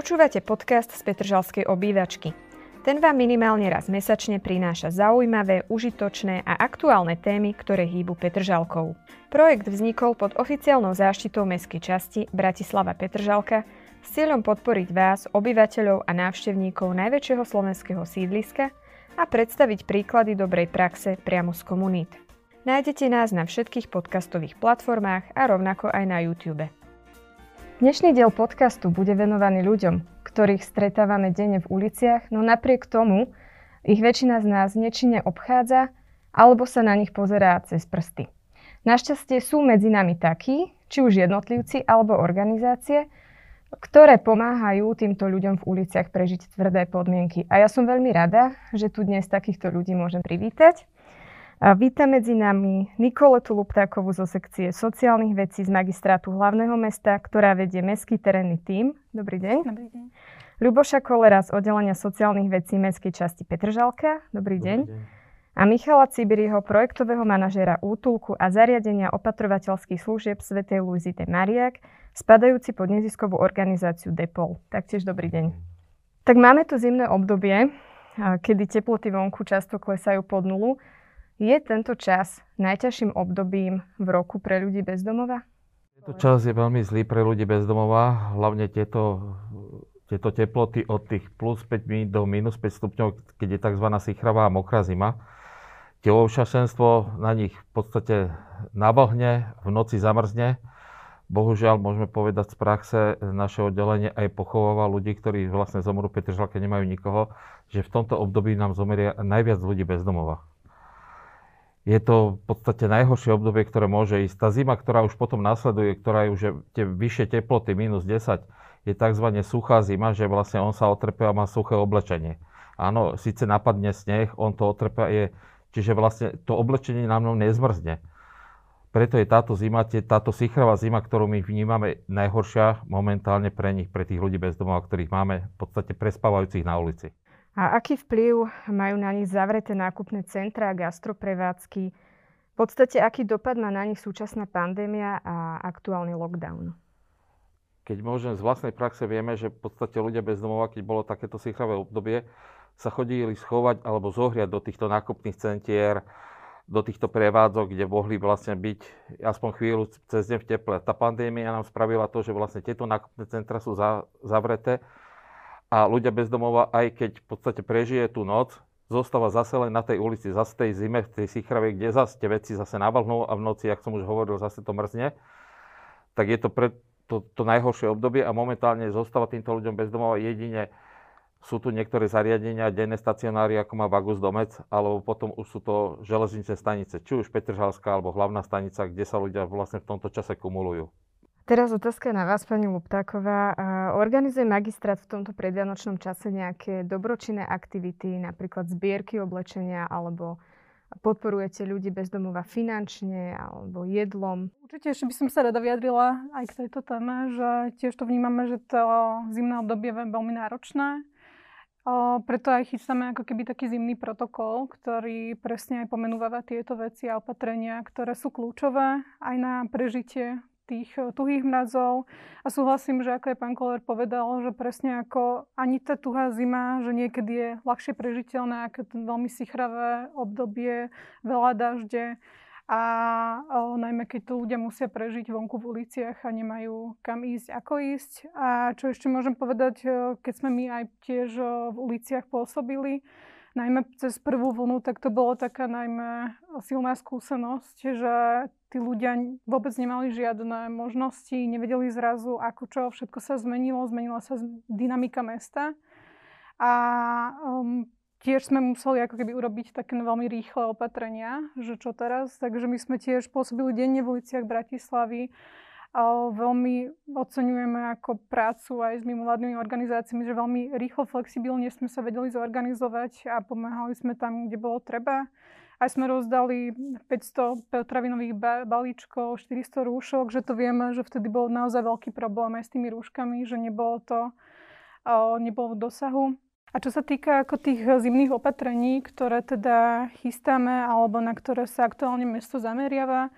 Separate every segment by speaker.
Speaker 1: Počúvate podcast z Petržalskej obývačky. Ten vám minimálne raz mesačne prináša zaujímavé, užitočné a aktuálne témy, ktoré hýbu Petržalkou. Projekt vznikol pod oficiálnou záštitou mestskej časti Bratislava Petržalka s cieľom podporiť vás, obyvateľov a návštevníkov najväčšieho slovenského sídliska a predstaviť príklady dobrej praxe priamo z komunít. Nájdete nás na všetkých podcastových platformách a rovnako aj na YouTube. Dnešný diel podcastu bude venovaný ľuďom, ktorých stretávame denne v uliciach, no napriek tomu ich väčšina z nás nečine obchádza alebo sa na nich pozerá cez prsty. Našťastie sú medzi nami takí, či už jednotlivci alebo organizácie, ktoré pomáhajú týmto ľuďom v uliciach prežiť tvrdé podmienky. A ja som veľmi rada, že tu dnes takýchto ľudí môžem privítať. A vítam medzi nami Nikoletu Luptákovú zo sekcie sociálnych vecí z magistrátu hlavného mesta, ktorá vedie mestský terénny tím. Dobrý deň.
Speaker 2: Dobrý deň.
Speaker 1: Ľuboša Kolera z oddelenia sociálnych vecí mestskej časti Petržalka. Dobrý, Dobrý deň. deň. A Michala Cibiriho, projektového manažéra útulku a zariadenia opatrovateľských služieb Svetej Luizite Mariak, spadajúci pod neziskovú organizáciu DEPOL. Taktiež dobrý deň. Tak máme tu zimné obdobie, kedy teploty vonku často klesajú pod nulu je tento čas najťažším obdobím v roku pre ľudí bez domova?
Speaker 3: Tento čas je veľmi zlý pre ľudí bez domova, hlavne tieto, tieto teploty od tých plus 5 do minus 5 stupňov, keď je tzv. sichravá a mokrá zima. Telovšašenstvo na nich v podstate navlhne, v noci zamrzne. Bohužiaľ, môžeme povedať z praxe, naše oddelenie aj pochováva ľudí, ktorí vlastne zomrú v Petržalke, nemajú nikoho, že v tomto období nám zomeria najviac ľudí bez domova je to v podstate najhoršie obdobie, ktoré môže ísť. Tá zima, ktorá už potom nasleduje, ktorá je už tie vyššie teploty, minus 10, je tzv. suchá zima, že vlastne on sa otrpe a má suché oblečenie. Áno, síce napadne sneh, on to otrpe je, čiže vlastne to oblečenie nám nezmrzne. Preto je táto zima, táto sichravá zima, ktorú my vnímame, najhoršia momentálne pre nich, pre tých ľudí bez domova, ktorých máme v podstate prespávajúcich na ulici.
Speaker 1: A aký vplyv majú na nich zavreté nákupné centra a gastroprevádzky? V podstate, aký dopad má na nich súčasná pandémia a aktuálny lockdown?
Speaker 3: Keď môžem z vlastnej praxe, vieme, že v podstate ľudia bez domova, keď bolo takéto sichravé obdobie, sa chodili schovať alebo zohriať do týchto nákupných centier, do týchto prevádzok, kde mohli vlastne byť aspoň chvíľu cez deň v teple. Tá pandémia nám spravila to, že vlastne tieto nákupné centra sú za, zavreté a ľudia bezdomova, aj keď v podstate prežije tú noc, zostáva zase len na tej ulici, zase tej zime, v tej Sichravej, kde zase tie veci zase navalhnú a v noci, jak som už hovoril, zase to mrzne, tak je to pre to, to najhoršie obdobie a momentálne zostáva týmto ľuďom bezdomova jedine sú tu niektoré zariadenia, denné stacionáry, ako má Vagus Domec, alebo potom už sú to železničné stanice, či už Petržalská alebo hlavná stanica, kde sa ľudia vlastne v tomto čase kumulujú.
Speaker 1: Teraz otázka na vás, pani Luptáková. Organizuje magistrát v tomto predvianočnom čase nejaké dobročinné aktivity, napríklad zbierky oblečenia, alebo podporujete ľudí bez domova finančne alebo jedlom?
Speaker 2: Určite ešte by som sa rada vyjadrila aj k tejto téme, že tiež to vnímame, že to zimné obdobie je veľmi náročné. Preto aj chystáme ako keby taký zimný protokol, ktorý presne aj pomenúva tieto veci a opatrenia, ktoré sú kľúčové aj na prežitie tých eh, tuhých mrazov. A súhlasím, že ako aj pán Koller povedal, že presne ako ani tá tuhá zima, že niekedy je ľahšie prežiteľná, ako ten veľmi sichravé obdobie, veľa dažde. A o, najmä keď to ľudia musia prežiť vonku v uliciach a nemajú kam ísť, ako ísť. A čo ešte môžem povedať, eh, keď sme my aj tiež eh, v uliciach pôsobili, najmä cez prvú vlnu, tak to bolo taká najmä silná skúsenosť, že tí ľudia vôbec nemali žiadne možnosti, nevedeli zrazu, ako čo, všetko sa zmenilo, zmenila sa dynamika mesta. A um, tiež sme museli ako keby urobiť také veľmi rýchle opatrenia, že čo teraz. Takže my sme tiež pôsobili denne v uliciach Bratislavy, Veľmi oceňujeme ako prácu aj s mimovládnymi organizáciami, že veľmi rýchlo, flexibilne sme sa vedeli zorganizovať a pomáhali sme tam, kde bolo treba. Aj sme rozdali 500 potravinových balíčkov, 400 rúšok, že to vieme, že vtedy bol naozaj veľký problém aj s tými rúškami, že nebolo to nebolo v dosahu. A čo sa týka ako tých zimných opatrení, ktoré teda chystáme alebo na ktoré sa aktuálne mesto zameriava,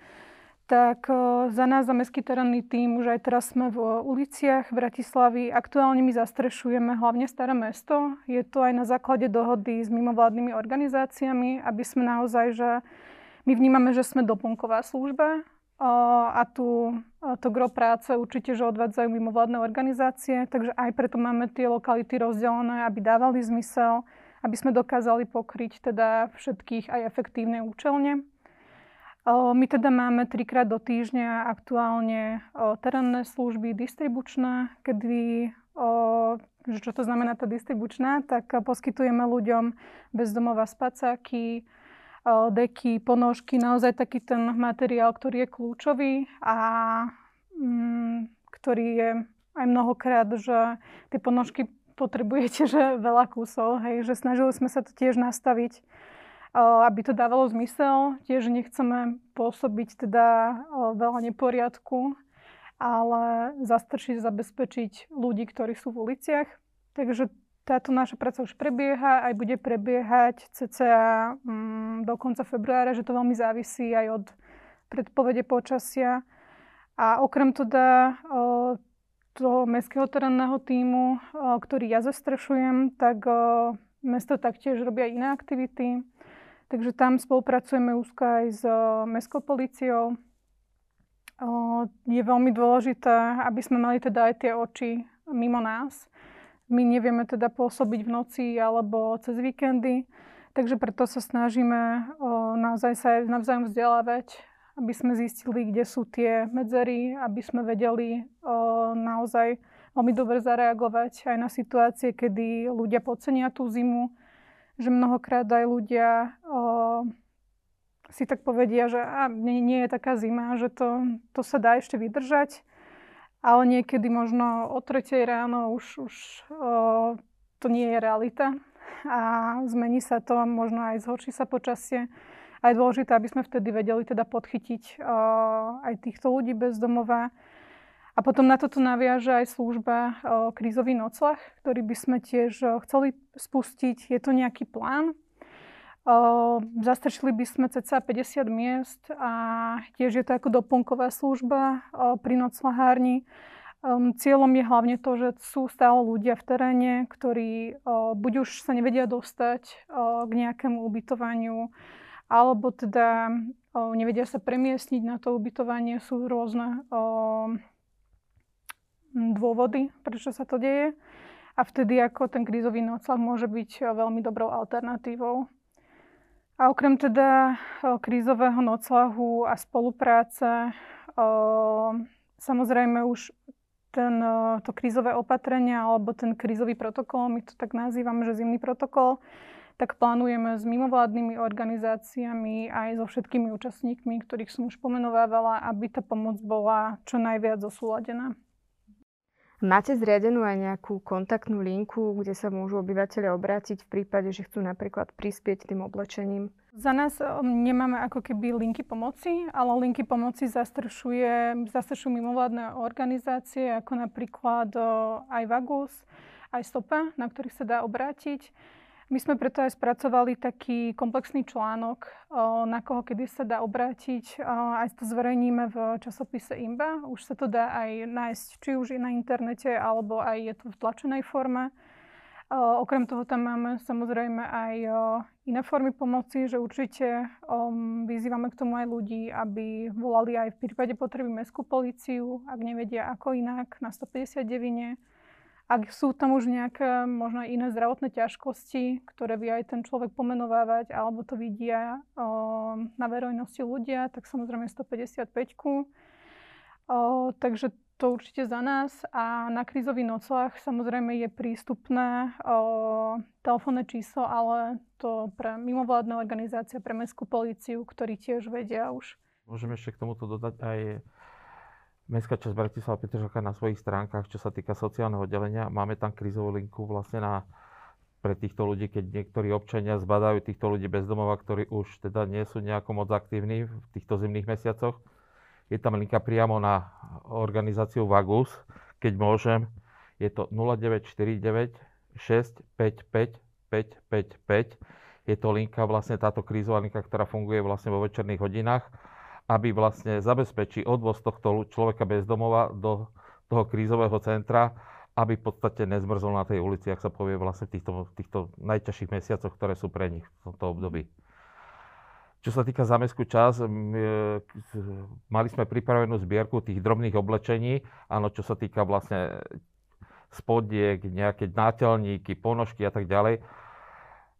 Speaker 2: tak za nás, za Mestský terénny tým, už aj teraz sme v uliciach Bratislavy. Aktuálne my zastrešujeme hlavne Staré mesto. Je to aj na základe dohody s mimovládnymi organizáciami, aby sme naozaj, že my vnímame, že sme doplnková služba a tu to gro práce určite, že odvádzajú mimovládne organizácie, takže aj preto máme tie lokality rozdelené, aby dávali zmysel, aby sme dokázali pokryť teda všetkých aj efektívne účelne. My teda máme trikrát do týždňa aktuálne terénne služby distribučné, kedy, čo to znamená tá distribučná, tak poskytujeme ľuďom bezdomova spacáky, deky, ponožky, naozaj taký ten materiál, ktorý je kľúčový a mm, ktorý je aj mnohokrát, že tie ponožky potrebujete že veľa kusov, hej, že snažili sme sa to tiež nastaviť aby to dávalo zmysel. Tiež nechceme pôsobiť teda veľa neporiadku, ale zastršiť, zabezpečiť ľudí, ktorí sú v uliciach. Takže táto naša práca už prebieha, aj bude prebiehať cca mm, do konca februára, že to veľmi závisí aj od predpovede počasia. A okrem teda toho mestského terénneho týmu, ktorý ja zastrešujem, tak o, mesto taktiež robia iné aktivity. Takže tam spolupracujeme úzko aj s mestskou policiou. Je veľmi dôležité, aby sme mali teda aj tie oči mimo nás. My nevieme teda pôsobiť v noci alebo cez víkendy, takže preto sa snažíme naozaj sa navzájom vzdelávať, aby sme zistili, kde sú tie medzery, aby sme vedeli naozaj veľmi dobre zareagovať aj na situácie, kedy ľudia podcenia tú zimu, že mnohokrát aj ľudia si tak povedia, že a, nie, nie je taká zima, že to, to sa dá ešte vydržať, ale niekedy možno o tretej ráno už, už o, to nie je realita a zmení sa to, možno aj zhorší sa počasie. A je dôležité, aby sme vtedy vedeli teda podchytiť o, aj týchto ľudí bez domova, a potom na toto naviaže aj služba o, krízový noclah, ktorý by sme tiež chceli spustiť. Je to nejaký plán. O, zastrčili by sme cca 50 miest a tiež je to ako doplnková služba o, pri noclahárni. Um, cieľom je hlavne to, že sú stále ľudia v teréne, ktorí o, buď už sa nevedia dostať o, k nejakému ubytovaniu, alebo teda nevedia sa premiestniť na to ubytovanie. Sú rôzne o, dôvody, prečo sa to deje. A vtedy ako ten krízový noclah môže byť veľmi dobrou alternatívou. A okrem teda krízového noclahu a spolupráce, samozrejme už ten, to krízové opatrenie alebo ten krízový protokol, my to tak nazývame, že zimný protokol, tak plánujeme s mimovládnymi organizáciami aj so všetkými účastníkmi, ktorých som už pomenovávala, aby tá pomoc bola čo najviac zosúladená.
Speaker 1: Máte zriadenú aj nejakú kontaktnú linku, kde sa môžu obyvateľe obrátiť v prípade, že chcú napríklad prispieť tým oblečením?
Speaker 2: Za nás um, nemáme ako keby linky pomoci, ale linky pomoci zastršuje, zastršujú mimovládne organizácie, ako napríklad aj Vagus, aj Stopa, na ktorých sa dá obrátiť. My sme preto aj spracovali taký komplexný článok, na koho kedy sa dá obrátiť. Aj to zverejníme v časopise IMBA. Už sa to dá aj nájsť, či už na internete, alebo aj je to v tlačenej forme. Okrem toho tam máme samozrejme aj iné formy pomoci, že určite vyzývame k tomu aj ľudí, aby volali aj v prípade potreby mestskú políciu, ak nevedia ako inak, na 159 ak sú tam už nejaké možno iné zdravotné ťažkosti, ktoré vie aj ten človek pomenovávať, alebo to vidia o, na verejnosti ľudia, tak samozrejme 155 o, Takže to určite za nás. A na krízový noclách samozrejme je prístupné o, telefónne číslo, ale to pre mimovládne organizácie, pre mestskú políciu, ktorí tiež vedia už.
Speaker 3: Môžeme ešte k tomuto dodať aj Mestská časť Bratislava Petržalka na svojich stránkach, čo sa týka sociálneho oddelenia, máme tam krízovú linku vlastne na, pre týchto ľudí, keď niektorí občania zbadajú týchto ľudí bezdomova, ktorí už teda nie sú nejako moc aktívni v týchto zimných mesiacoch. Je tam linka priamo na organizáciu Vagus, keď môžem. Je to 0949 655 555. Je to linka, vlastne táto krízová linka, ktorá funguje vlastne vo večerných hodinách aby vlastne zabezpečí odvoz tohto človeka bez domova do toho krízového centra, aby v podstate nezmrzol na tej ulici, ak sa povie vlastne v týchto, týchto najťažších mesiacoch, ktoré sú pre nich v tomto období. Čo sa týka zamestku čas, mali sme pripravenú zbierku tých drobných oblečení, áno, čo sa týka vlastne spodiek, nejaké nátelníky, ponožky a tak ďalej.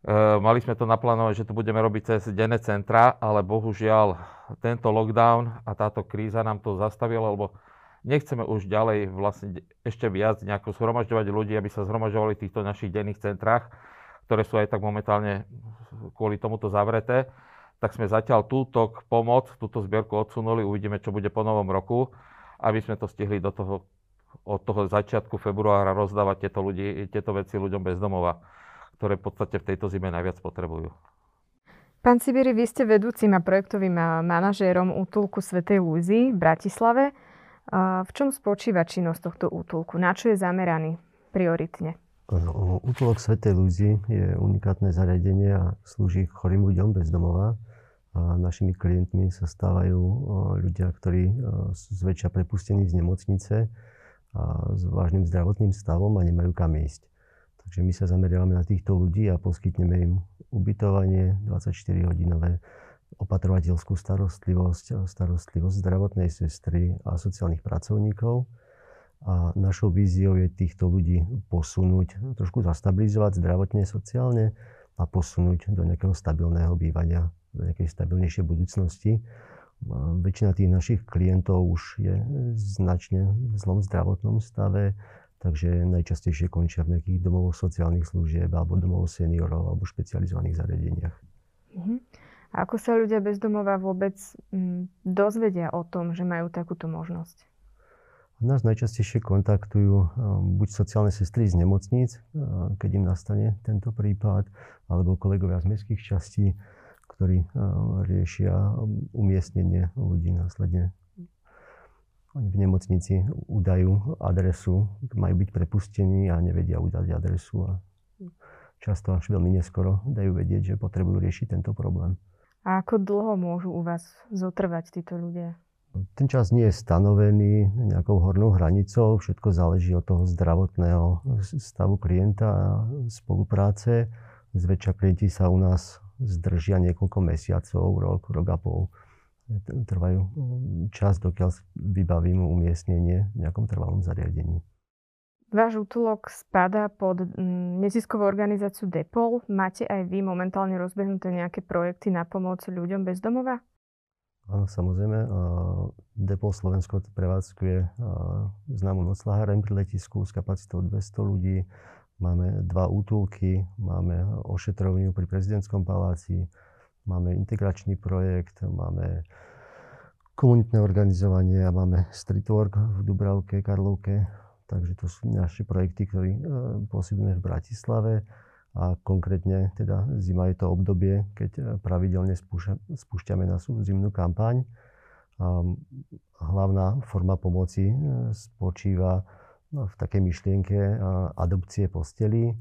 Speaker 3: E, mali sme to naplánované, že to budeme robiť cez denné centra, ale bohužiaľ tento lockdown a táto kríza nám to zastavila, lebo nechceme už ďalej vlastne ešte viac nejako zhromažďovať ľudí, aby sa zhromažďovali v týchto našich denných centrách, ktoré sú aj tak momentálne kvôli tomuto zavreté. Tak sme zatiaľ túto pomoc, túto zbierku odsunuli, uvidíme, čo bude po novom roku, aby sme to stihli do toho, od toho začiatku februára rozdávať tieto, ľudí, tieto veci ľuďom bez domova, ktoré v podstate v tejto zime najviac potrebujú.
Speaker 1: Pán Sibiri, vy ste vedúcim a projektovým manažérom útulku Svetej Lúzy v Bratislave. V čom spočíva činnosť tohto útulku? Na čo je zameraný prioritne?
Speaker 4: Útulok Svetej Lúzy je unikátne zariadenie a slúži chorým ľuďom bez domova a našimi klientmi sa stávajú ľudia, ktorí sú zväčša prepustení z nemocnice a s vážnym zdravotným stavom a nemajú kam ísť. Takže my sa zameriavame na týchto ľudí a poskytneme im ubytovanie, 24-hodinové opatrovateľskú starostlivosť, starostlivosť zdravotnej sestry a sociálnych pracovníkov. A našou víziou je týchto ľudí posunúť, trošku zastabilizovať zdravotne, sociálne a posunúť do nejakého stabilného bývania do nejakej stabilnejšej budúcnosti. Väčšina tých našich klientov už je značne v zlom zdravotnom stave, takže najčastejšie končia v nejakých domovoch sociálnych služieb alebo domovoch seniorov alebo špecializovaných zariadeniach.
Speaker 1: Uh-huh. A ako sa ľudia bez domova vôbec m, dozvedia o tom, že majú takúto možnosť?
Speaker 4: Nás najčastejšie kontaktujú buď sociálne sestry z nemocníc, keď im nastane tento prípad, alebo kolegovia z mestských častí, ktorí eh, riešia umiestnenie ľudí následne. Oni v nemocnici udajú adresu, majú byť prepustení a nevedia udať adresu a často až veľmi neskoro dajú vedieť, že potrebujú riešiť tento problém.
Speaker 1: A ako dlho môžu u vás zotrvať títo ľudia?
Speaker 4: Ten čas nie je stanovený nejakou hornou hranicou, všetko záleží od toho zdravotného stavu klienta a spolupráce. Zväčša klienti sa u nás zdržia niekoľko mesiacov, rok, rok a pol. Trvajú čas, dokiaľ vybavím umiestnenie v nejakom trvalom zariadení.
Speaker 1: Váš útulok spadá pod mm, neziskovú organizáciu DEPOL. Máte aj vy momentálne rozbehnuté nejaké projekty na pomoc ľuďom bez domova?
Speaker 4: Áno, samozrejme. DEPOL Slovensko prevádzkuje známu noclaháreň pri letisku s kapacitou 200 ľudí Máme dva útulky, máme ošetrovňu pri prezidentskom paláci, máme integračný projekt, máme komunitné organizovanie a máme streetwork v Dubravke, Karlovke. Takže to sú naše projekty, ktoré e, pôsobíme v Bratislave a konkrétne teda zima je to obdobie, keď e, pravidelne spúšťame našu zimnú kampaň. A hlavná forma pomoci e, spočíva No, v takej myšlienke adopcie posteli.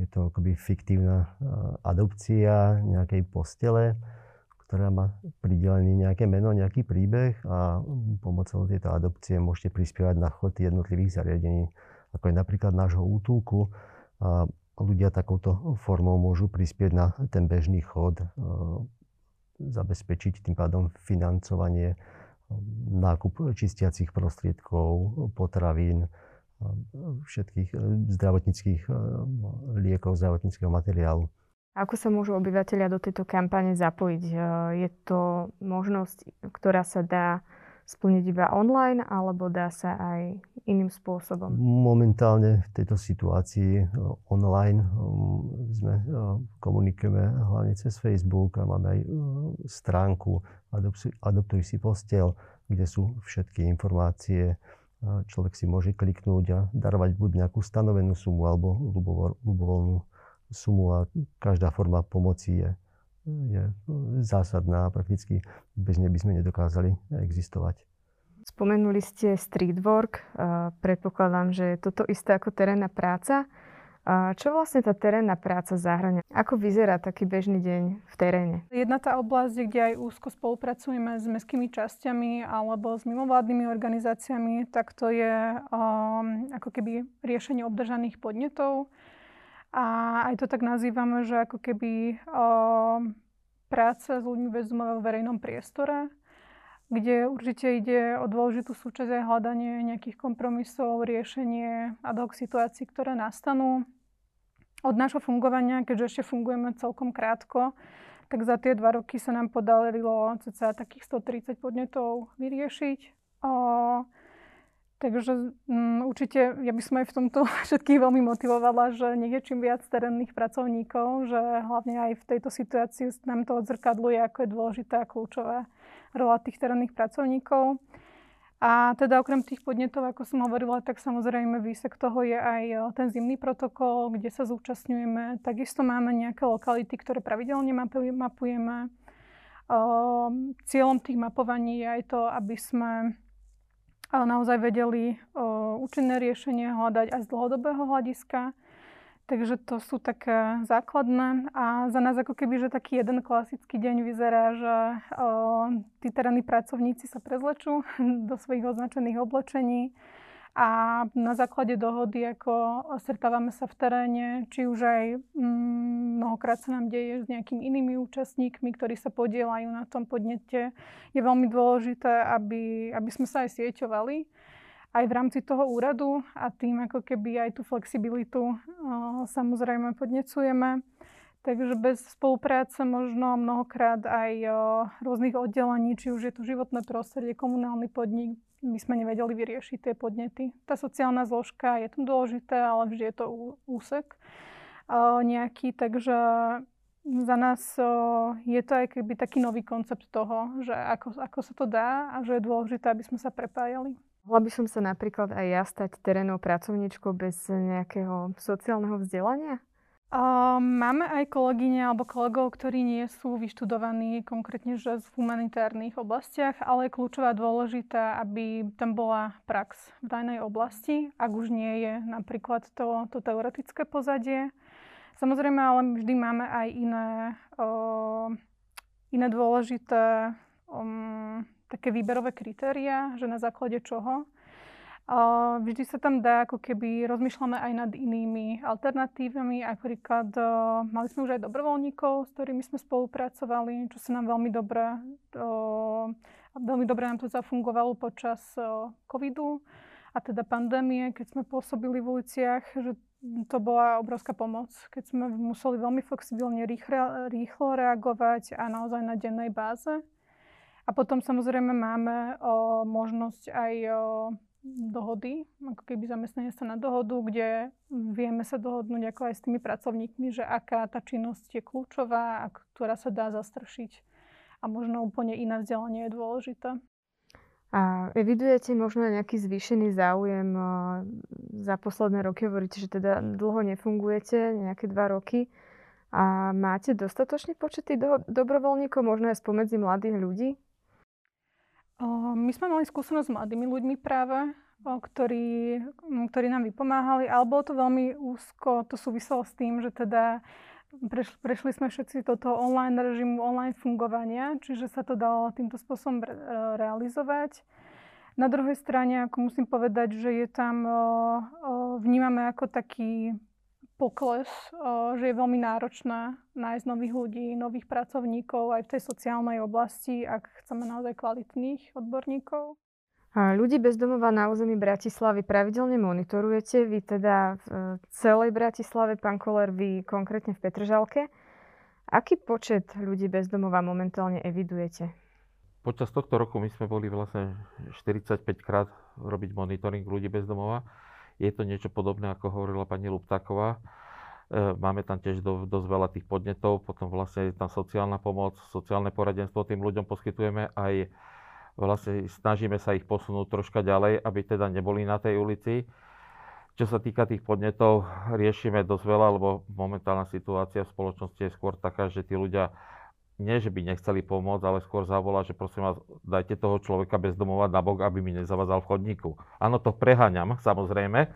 Speaker 4: Je to akoby fiktívna adopcia nejakej postele, ktorá má pridelený nejaké meno, nejaký príbeh a pomocou tejto adopcie môžete prispievať na chod jednotlivých zariadení, ako je napríklad nášho útulku. A ľudia takouto formou môžu prispieť na ten bežný chod, zabezpečiť tým pádom financovanie, nákup čistiacich prostriedkov, potravín, všetkých e, zdravotníckých e, liekov, zdravotníckého materiálu.
Speaker 1: Ako sa môžu obyvateľia do tejto kampane zapojiť? E, je to možnosť, ktorá sa dá splniť iba online, alebo dá sa aj iným spôsobom?
Speaker 4: Momentálne v tejto situácii online sme komunikujeme hlavne cez Facebook a máme aj stránku Adoptuj si postel, kde sú všetky informácie človek si môže kliknúť a darovať buď nejakú stanovenú sumu alebo ľubovoľnú sumu a každá forma pomoci je, je zásadná a prakticky bez nej by sme nedokázali existovať.
Speaker 1: Spomenuli ste street work. Predpokladám, že je toto isté ako terénna práca. A čo vlastne tá terénna práca zahrania? Ako vyzerá taký bežný deň v teréne?
Speaker 2: Jedna tá oblasť, kde aj úzko spolupracujeme s mestskými časťami alebo s mimovládnymi organizáciami, tak to je um, ako keby riešenie obdržaných podnetov. A aj to tak nazývame, že ako keby um, práca s ľuďmi bez v verejnom priestore kde určite ide o dôležitú súčasť aj hľadanie nejakých kompromisov, riešenie ad hoc situácií, ktoré nastanú. Od nášho fungovania, keďže ešte fungujeme celkom krátko, tak za tie dva roky sa nám podarilo cca takých 130 podnetov vyriešiť. O, Takže um, určite ja by som aj v tomto všetkých veľmi motivovala, že je čím viac terénnych pracovníkov, že hlavne aj v tejto situácii nám to odzrkadluje, ako je dôležitá a kľúčová rola tých terénnych pracovníkov. A teda okrem tých podnetov, ako som hovorila, tak samozrejme výsek toho je aj ten zimný protokol, kde sa zúčastňujeme. Takisto máme nejaké lokality, ktoré pravidelne mapujeme. Cieľom tých mapovaní je aj to, aby sme naozaj vedeli účinné riešenie hľadať aj z dlhodobého hľadiska. Takže to sú také základné. A za nás ako keby, že taký jeden klasický deň vyzerá, že o, tí terénni pracovníci sa prezlečú do svojich označených oblečení a na základe dohody, ako stretávame sa v teréne, či už aj mm, mnohokrát sa nám deje s nejakými inými účastníkmi, ktorí sa podielajú na tom podnete, je veľmi dôležité, aby, aby sme sa aj sieťovali aj v rámci toho úradu a tým ako keby aj tú flexibilitu samozrejme podnecujeme. Takže bez spolupráce možno mnohokrát aj rôznych oddelení, či už je to životné prostredie, komunálny podnik, my sme nevedeli vyriešiť tie podnety. Tá sociálna zložka je tam dôležité, ale vždy je to úsek nejaký, takže za nás je to aj keby taký nový koncept toho, že ako, ako sa to dá a že je dôležité, aby sme sa prepájali.
Speaker 1: Mohla by som sa napríklad aj ja stať terénou pracovníčkou bez nejakého sociálneho vzdelania?
Speaker 2: Uh, máme aj kolegyne alebo kolegov, ktorí nie sú vyštudovaní konkrétne že v humanitárnych oblastiach, ale je kľúčová dôležitá, aby tam bola prax v danej oblasti, ak už nie je napríklad to, to teoretické pozadie. Samozrejme, ale vždy máme aj iné, uh, iné dôležité um, také výberové kritéria, že na základe čoho Vždy sa tam dá, ako keby rozmýšľame aj nad inými alternatívami. Napríklad mali sme už aj dobrovoľníkov, s ktorými sme spolupracovali, čo sa nám veľmi dobre, veľmi dobre nám to zafungovalo počas covidu a teda pandémie, keď sme pôsobili v uliciach, že to bola obrovská pomoc, keď sme museli veľmi flexibilne rýchlo, rýchlo reagovať a naozaj na dennej báze. A potom samozrejme máme o, možnosť aj o, dohody, ako keby zamestnanie sa na dohodu, kde vieme sa dohodnúť ako aj s tými pracovníkmi, že aká tá činnosť je kľúčová a ktorá sa dá zastršiť. A možno úplne iné vzdelanie je dôležité.
Speaker 1: A evidujete možno nejaký zvýšený záujem za posledné roky? Hovoríte, že teda dlho nefungujete, nejaké dva roky. A máte dostatočný počet tých do- dobrovoľníkov, možno aj spomedzi mladých ľudí?
Speaker 2: My sme mali skúsenosť s mladými ľuďmi práve, ktorí, ktorí nám vypomáhali, ale bolo to veľmi úzko, to súviselo s tým, že teda prešli, prešli sme všetci do toho online režimu, online fungovania, čiže sa to dalo týmto spôsobom re, realizovať. Na druhej strane, ako musím povedať, že je tam, vnímame ako taký pokles, že je veľmi náročné nájsť nových ľudí, nových pracovníkov aj v tej sociálnej oblasti, ak chceme naozaj kvalitných odborníkov.
Speaker 1: Ľudí bez domova na území Bratislavy pravidelne monitorujete. Vy teda v e, celej Bratislave, pán Koller, vy konkrétne v Petržalke. Aký počet ľudí bez domova momentálne evidujete?
Speaker 3: Počas tohto roku my sme boli vlastne 45 krát robiť monitoring ľudí bez domova. Je to niečo podobné, ako hovorila pani Luptáková. E, máme tam tiež do, dosť veľa tých podnetov, potom vlastne je tam sociálna pomoc, sociálne poradenstvo tým ľuďom poskytujeme aj vlastne snažíme sa ich posunúť troška ďalej, aby teda neboli na tej ulici. Čo sa týka tých podnetov, riešime dosť veľa, lebo momentálna situácia v spoločnosti je skôr taká, že tí ľudia nie, že by nechceli pomôcť, ale skôr zavolá, že prosím vás, dajte toho človeka bez domova na bok, aby mi nezavazal v chodníku. Áno, to preháňam, samozrejme,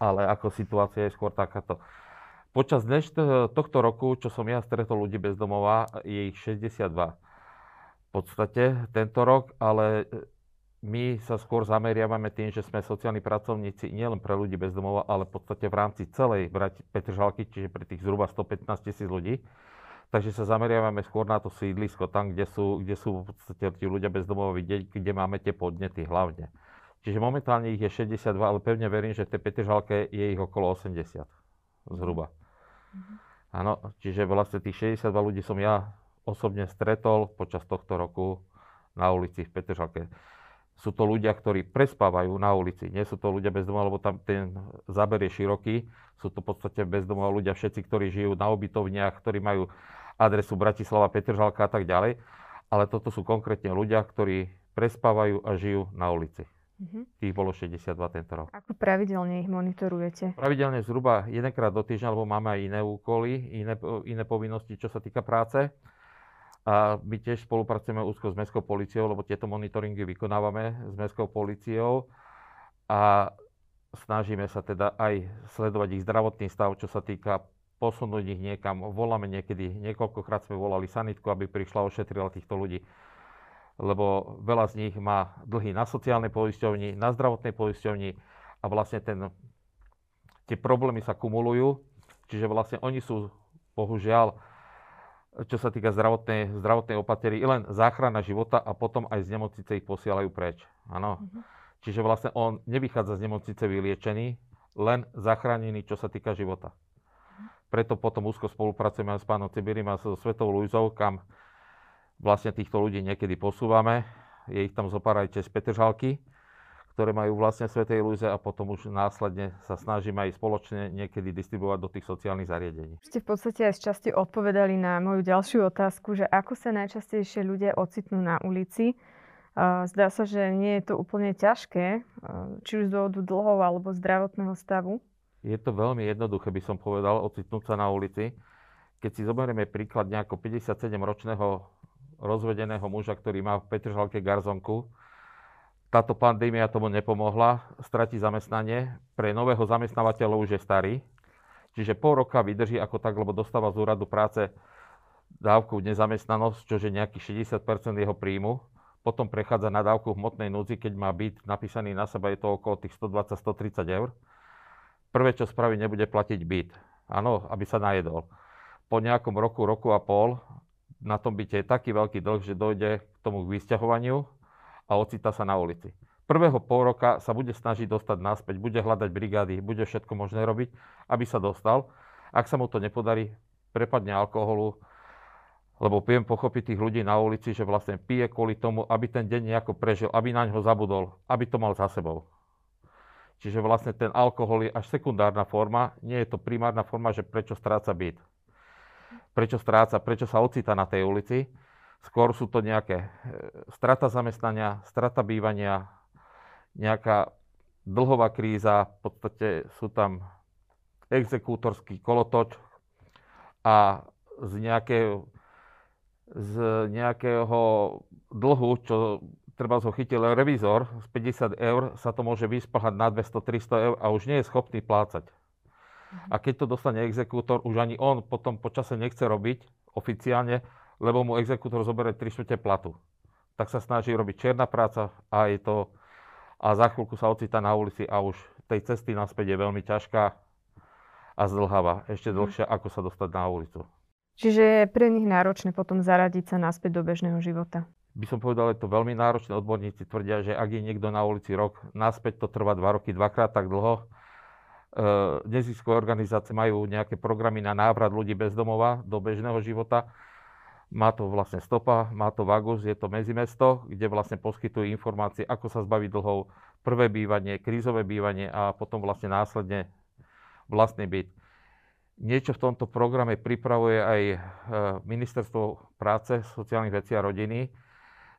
Speaker 3: ale ako situácia je skôr takáto. Počas dneš tohto roku, čo som ja stretol ľudí bez domova, je ich 62 v podstate tento rok, ale my sa skôr zameriavame tým, že sme sociálni pracovníci nielen pre ľudí bez domova, ale v podstate v rámci celej Petržalky, čiže pre tých zhruba 115 tisíc ľudí. Takže sa zameriavame skôr na to sídlisko, tam, kde sú, kde sú v podstate tí ľudia bez domova vidieť, kde máme tie podnety hlavne. Čiže momentálne ich je 62, ale pevne verím, že v tej Petržalke je ich okolo 80 zhruba. Mhm. Áno, čiže vlastne tých 62 ľudí som ja osobne stretol počas tohto roku na ulici v Petržalke sú to ľudia, ktorí prespávajú na ulici. Nie sú to ľudia bez domova, lebo tam ten záber je široký. Sú to v podstate bez domova ľudia všetci, ktorí žijú na obytovniach, ktorí majú adresu Bratislava, Petržalka a tak ďalej. Ale toto sú konkrétne ľudia, ktorí prespávajú a žijú na ulici. Mm-hmm. Tých bolo 62 tento rok.
Speaker 1: Ako pravidelne ich monitorujete?
Speaker 3: Pravidelne zhruba jedenkrát do týždňa, lebo máme aj iné úkoly, iné, iné povinnosti, čo sa týka práce. A my tiež spolupracujeme úzko s Mestskou policiou, lebo tieto monitoringy vykonávame s Mestskou policiou a snažíme sa teda aj sledovať ich zdravotný stav, čo sa týka posunúť ich niekam. Voláme niekedy, niekoľkokrát sme volali sanitku, aby prišla ošetrila týchto ľudí, lebo veľa z nich má dlhy na sociálnej poisťovni, na zdravotnej poisťovni a vlastne ten, tie problémy sa kumulujú, čiže vlastne oni sú bohužiaľ čo sa týka zdravotnej, zdravotnej opatery, len záchrana života a potom aj z nemocnice ich posielajú preč. Áno. Uh-huh. Čiže vlastne on nevychádza z nemocnice vyliečený, len zachránený, čo sa týka života. Preto potom úzko spolupracujeme s pánom Cibirim a so Svetou Luizou, kam vlastne týchto ľudí niekedy posúvame. Je ich tam zopár aj cez Petržalky ktoré majú vlastne Svetej Luze a potom už následne sa snažíme aj spoločne niekedy distribuovať do tých sociálnych zariadení.
Speaker 1: Ste v podstate aj z časti odpovedali na moju ďalšiu otázku, že ako sa najčastejšie ľudia ocitnú na ulici. Zdá sa, že nie je to úplne ťažké, či už z dôvodu dlhov alebo zdravotného stavu.
Speaker 3: Je to veľmi jednoduché, by som povedal, ocitnúť sa na ulici. Keď si zoberieme príklad nejako 57-ročného rozvedeného muža, ktorý má v Petržalke garzonku, táto pandémia tomu nepomohla, stratí zamestnanie. Pre nového zamestnávateľa už je starý, čiže pol roka vydrží ako tak, lebo dostáva z úradu práce dávku nezamestnanosť, čo je nejakých 60% jeho príjmu. Potom prechádza na dávku hmotnej núdzi, keď má byť napísaný na seba, je to okolo tých 120-130 eur. Prvé, čo spraví, nebude platiť byt. Áno, aby sa najedol. Po nejakom roku, roku a pol na tom byte je taký veľký dlh, že dojde k tomu vysťahovaniu a ocitá sa na ulici. Prvého pol roka sa bude snažiť dostať naspäť, bude hľadať brigády, bude všetko možné robiť, aby sa dostal. Ak sa mu to nepodarí, prepadne alkoholu, lebo viem pochopiť tých ľudí na ulici, že vlastne pije kvôli tomu, aby ten deň nejako prežil, aby na ňo zabudol, aby to mal za sebou. Čiže vlastne ten alkohol je až sekundárna forma, nie je to primárna forma, že prečo stráca byt. Prečo stráca, prečo sa ocita na tej ulici. Skôr sú to nejaké e, strata zamestnania, strata bývania, nejaká dlhová kríza, v podstate sú tam exekútorský kolotoč a z nejakého, z nejakého dlhu, čo treba ho chytil revizor, z 50 eur sa to môže vyspahať na 200-300 eur a už nie je schopný plácať. Mhm. A keď to dostane exekútor, už ani on potom počase nechce robiť oficiálne, lebo mu exekútor zoberie 3 čtvrte platu. Tak sa snaží robiť čierna práca a je to a za chvíľku sa ocitá na ulici a už tej cesty naspäť je veľmi ťažká a zdlháva. Ešte mhm. dlhšia, ako sa dostať na ulicu.
Speaker 1: Čiže je pre nich náročné potom zaradiť sa naspäť do bežného života.
Speaker 3: By som povedal, je to veľmi náročné. Odborníci tvrdia, že ak je niekto na ulici rok, naspäť to trvá dva roky, dvakrát tak dlho. E, neziskové organizácie majú nejaké programy na návrat ľudí bez domova do bežného života má to vlastne stopa, má to Vagus, je to medzimesto, kde vlastne poskytujú informácie, ako sa zbaviť dlhov, prvé bývanie, krízové bývanie a potom vlastne následne vlastný byt. Niečo v tomto programe pripravuje aj e, Ministerstvo práce, sociálnych vecí a rodiny.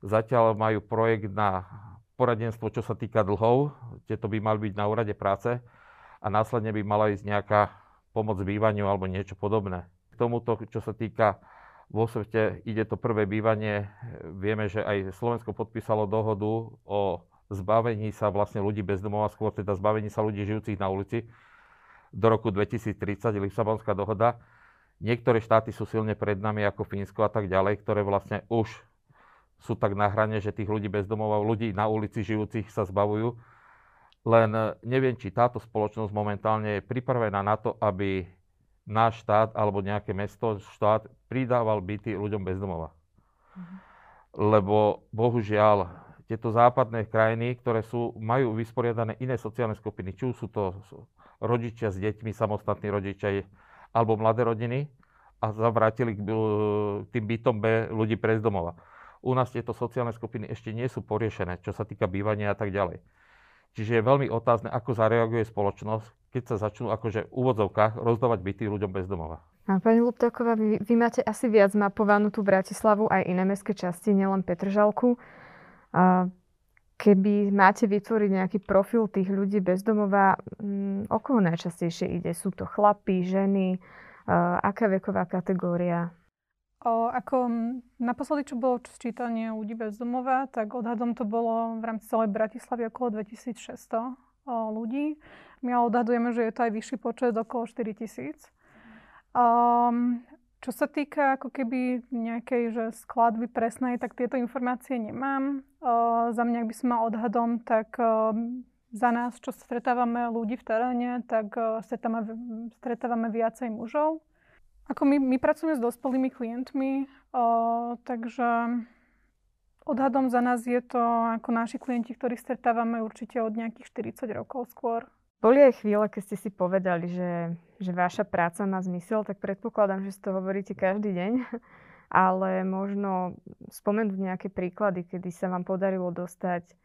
Speaker 3: Zatiaľ majú projekt na poradenstvo, čo sa týka dlhov. Tieto by mali byť na úrade práce a následne by mala ísť nejaká pomoc bývaniu alebo niečo podobné. K tomuto, čo sa týka vo svete ide to prvé bývanie. Vieme, že aj Slovensko podpísalo dohodu o zbavení sa vlastne ľudí bez domova, skôr teda zbavení sa ľudí žijúcich na ulici. do roku 2030, Lisabonská dohoda. Niektoré štáty sú silne pred nami, ako Fínsko a tak ďalej, ktoré vlastne už sú tak na hrane, že tých ľudí bezdomov, ľudí na ulici žijúcich sa zbavujú. Len neviem, či táto spoločnosť momentálne je pripravená na to, aby náš štát alebo nejaké mesto, štát pridával byty ľuďom bezdomova. Mhm. Lebo bohužiaľ tieto západné krajiny, ktoré sú, majú vysporiadané iné sociálne skupiny, či sú to rodičia s deťmi, samostatní rodičia alebo mladé rodiny a zavrátili k tým bytom B ľudí bez domova. U nás tieto sociálne skupiny ešte nie sú poriešené, čo sa týka bývania a tak ďalej. Čiže je veľmi otázne, ako zareaguje spoločnosť, keď sa začnú akože v úvodzovkách rozdávať byty ľuďom bez domova.
Speaker 1: Pani Luptáková, vy, vy máte asi viac mapovanú tú Bratislavu aj iné mestské časti, nielen Petržalku. A keby máte vytvoriť nejaký profil tých ľudí bezdomová, mm, o koho najčastejšie ide? Sú to chlapí, ženy? A, aká veková kategória?
Speaker 2: O, ako naposledy, čo bolo sčítanie ľudí bezdomová, tak odhadom to bolo v rámci celej Bratislavy okolo 2600 o, ľudí. My odhadujeme, že je to aj vyšší počet, okolo 4000. Um, čo sa týka ako keby nejakej že skladby presnej, tak tieto informácie nemám. Uh, za mňa, ak by som mal odhadom, tak uh, za nás, čo stretávame ľudí v teréne, tak uh, stretávame, stretávame viacej mužov. Ako my, my pracujeme s dospelými klientmi, uh, takže odhadom za nás je to ako naši klienti, ktorých stretávame určite od nejakých 40 rokov skôr.
Speaker 1: Boli aj chvíle, keď ste si povedali, že, že vaša práca má zmysel, tak predpokladám, že si to hovoríte každý deň. Ale možno spomenúť nejaké príklady, kedy sa vám podarilo dostať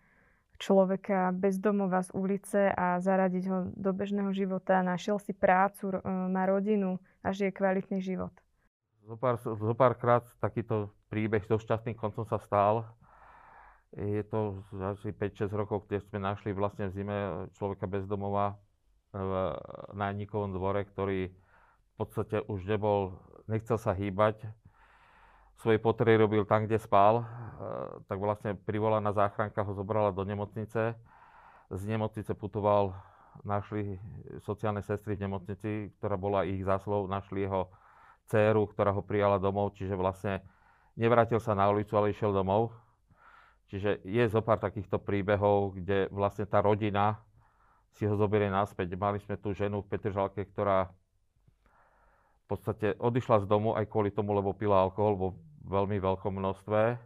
Speaker 1: človeka bezdomova z ulice a zaradiť ho do bežného života, našiel si prácu, má rodinu a žije kvalitný život.
Speaker 3: Zopár, zopárkrát takýto príbeh so šťastným koncom sa stal. Je to asi 5-6 rokov, kde sme našli vlastne v zime človeka bezdomova v nájnikovom dvore, ktorý v podstate už nebol, nechcel sa hýbať, svoje potreby robil tam, kde spal, e, tak vlastne privolaná záchranka ho zobrala do nemocnice. Z nemocnice putoval, našli sociálne sestry v nemocnici, ktorá bola ich záslov, našli jeho dceru, ktorá ho prijala domov, čiže vlastne nevrátil sa na ulicu, ale išiel domov Čiže je zo pár takýchto príbehov, kde vlastne tá rodina si ho zoberie naspäť. Mali sme tú ženu v Petržalke, ktorá v podstate odišla z domu aj kvôli tomu, lebo pila alkohol vo veľmi veľkom množstve.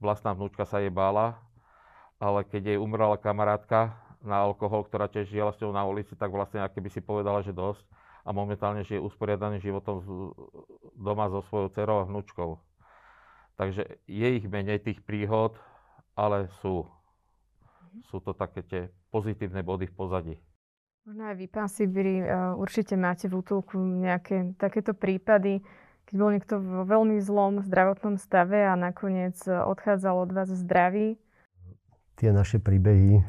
Speaker 3: Vlastná vnúčka sa jej bála, ale keď jej umrala kamarátka na alkohol, ktorá tiež žila s ňou na ulici, tak vlastne aké by si povedala, že dosť a momentálne žije usporiadaným životom doma so svojou dcerou a vnúčkou. Takže je ich menej tých príhod, ale sú, sú to také tie pozitívne body v pozadí.
Speaker 1: Možno aj vy, pán Sibiri, eh, určite máte v útulku nejaké takéto prípady, keď bol niekto vo veľmi zlom zdravotnom stave a nakoniec eh, odchádzal od vás zdravý.
Speaker 4: Tie naše príbehy, eh,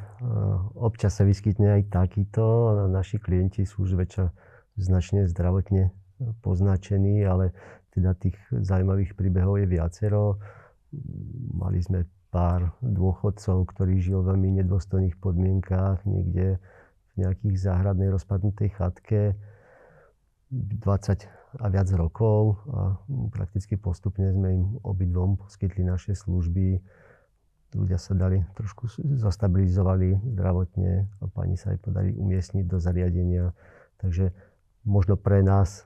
Speaker 4: občas sa vyskytne aj takýto. Naši klienti sú už väčšia značne zdravotne poznačení, ale teda tých zaujímavých príbehov je viacero. Mali sme pár dôchodcov, ktorí žijú v veľmi nedôstojných podmienkách, niekde v nejakých záhradnej rozpadnutej chatke 20 a viac rokov a prakticky postupne sme im obidvom poskytli naše služby. Ľudia sa dali, trošku zastabilizovali zdravotne a pani sa aj podali umiestniť do zariadenia. Takže možno pre nás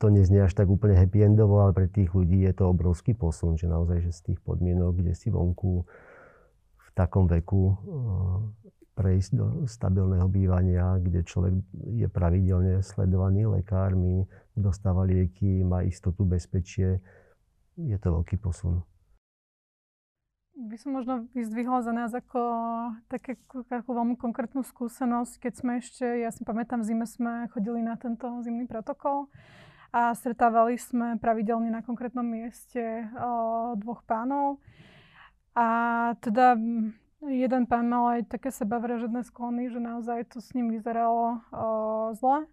Speaker 4: to neznie až tak úplne happy endovo, ale pre tých ľudí je to obrovský posun, že naozaj, že z tých podmienok, kde si vonku v takom veku eh, prejsť do stabilného bývania, kde človek je pravidelne sledovaný lekármi, dostáva lieky, má istotu, bezpečie, je to veľký posun.
Speaker 2: By som možno vyzdvihla za nás ako také, takú veľmi konkrétnu skúsenosť, keď sme ešte, ja si pamätám, v zime sme chodili na tento zimný protokol a stretávali sme pravidelne na konkrétnom mieste o, dvoch pánov. A teda jeden pán mal aj také sebavražedné sklony, že naozaj to s ním vyzeralo o, zle.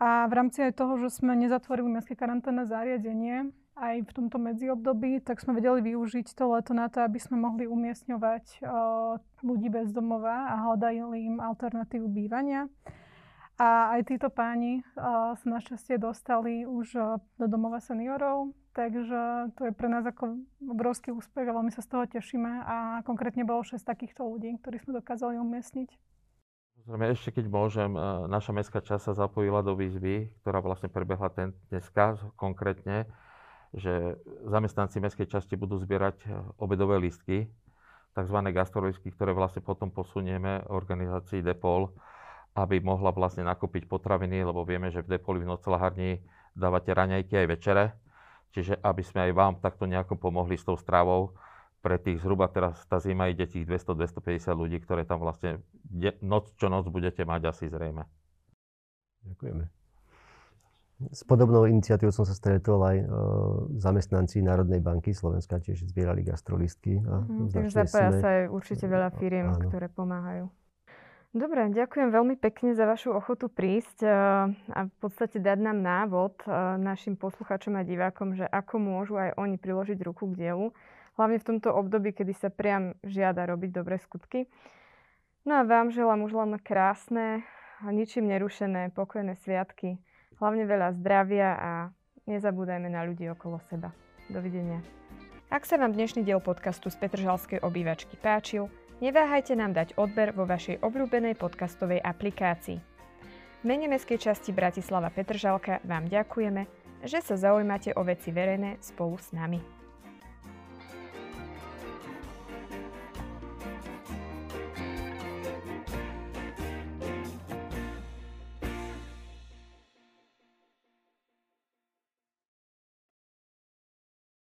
Speaker 2: A v rámci aj toho, že sme nezatvorili mestské karanténne zariadenie, aj v tomto medziobdobí, tak sme vedeli využiť to leto na to, aby sme mohli umiestňovať ľudí bez domova a hľadali im alternatívu bývania. A aj títo páni uh, sa našťastie dostali už uh, do domova seniorov, takže to je pre nás ako obrovský úspech a veľmi sa z toho tešíme. A konkrétne bolo 6 takýchto ľudí, ktorí sme dokázali umiestniť.
Speaker 3: Zrejme ešte keď môžem, naša mestská časť sa zapojila do výzvy, ktorá vlastne prebehla ten dneska konkrétne, že zamestnanci mestskej časti budú zbierať obedové listky, tzv. gastrolistky, ktoré vlastne potom posunieme organizácii DEPOL aby mohla vlastne nakúpiť potraviny, lebo vieme, že v Depoli v nocelahárni dávate raňajky aj večere. Čiže aby sme aj vám takto nejako pomohli s tou stravou, pre tých zhruba teraz tá zima ide tých 200-250 ľudí, ktoré tam vlastne noc čo noc budete mať asi zrejme.
Speaker 4: Ďakujeme. S podobnou iniciatívou som sa stretol aj e, zamestnanci Národnej banky Slovenska, tiež zbierali gastrolistky.
Speaker 1: A mm, takže zapája sa aj určite veľa firiem, ktoré pomáhajú. Dobre, ďakujem veľmi pekne za vašu ochotu prísť eh, a v podstate dať nám návod eh, našim poslucháčom a divákom, že ako môžu aj oni priložiť ruku k dielu, hlavne v tomto období, kedy sa priam žiada robiť dobré skutky. No a vám želám už len krásne a ničím nerušené pokojné sviatky, hlavne veľa zdravia a nezabúdajme na ľudí okolo seba. Dovidenia. Ak sa vám dnešný diel podcastu z Petržalskej obývačky páčil, Neváhajte nám dať odber vo vašej obľúbenej podcastovej aplikácii. V mene Mestskej časti Bratislava Petržalka vám ďakujeme, že sa zaujímate o veci verejné spolu s nami.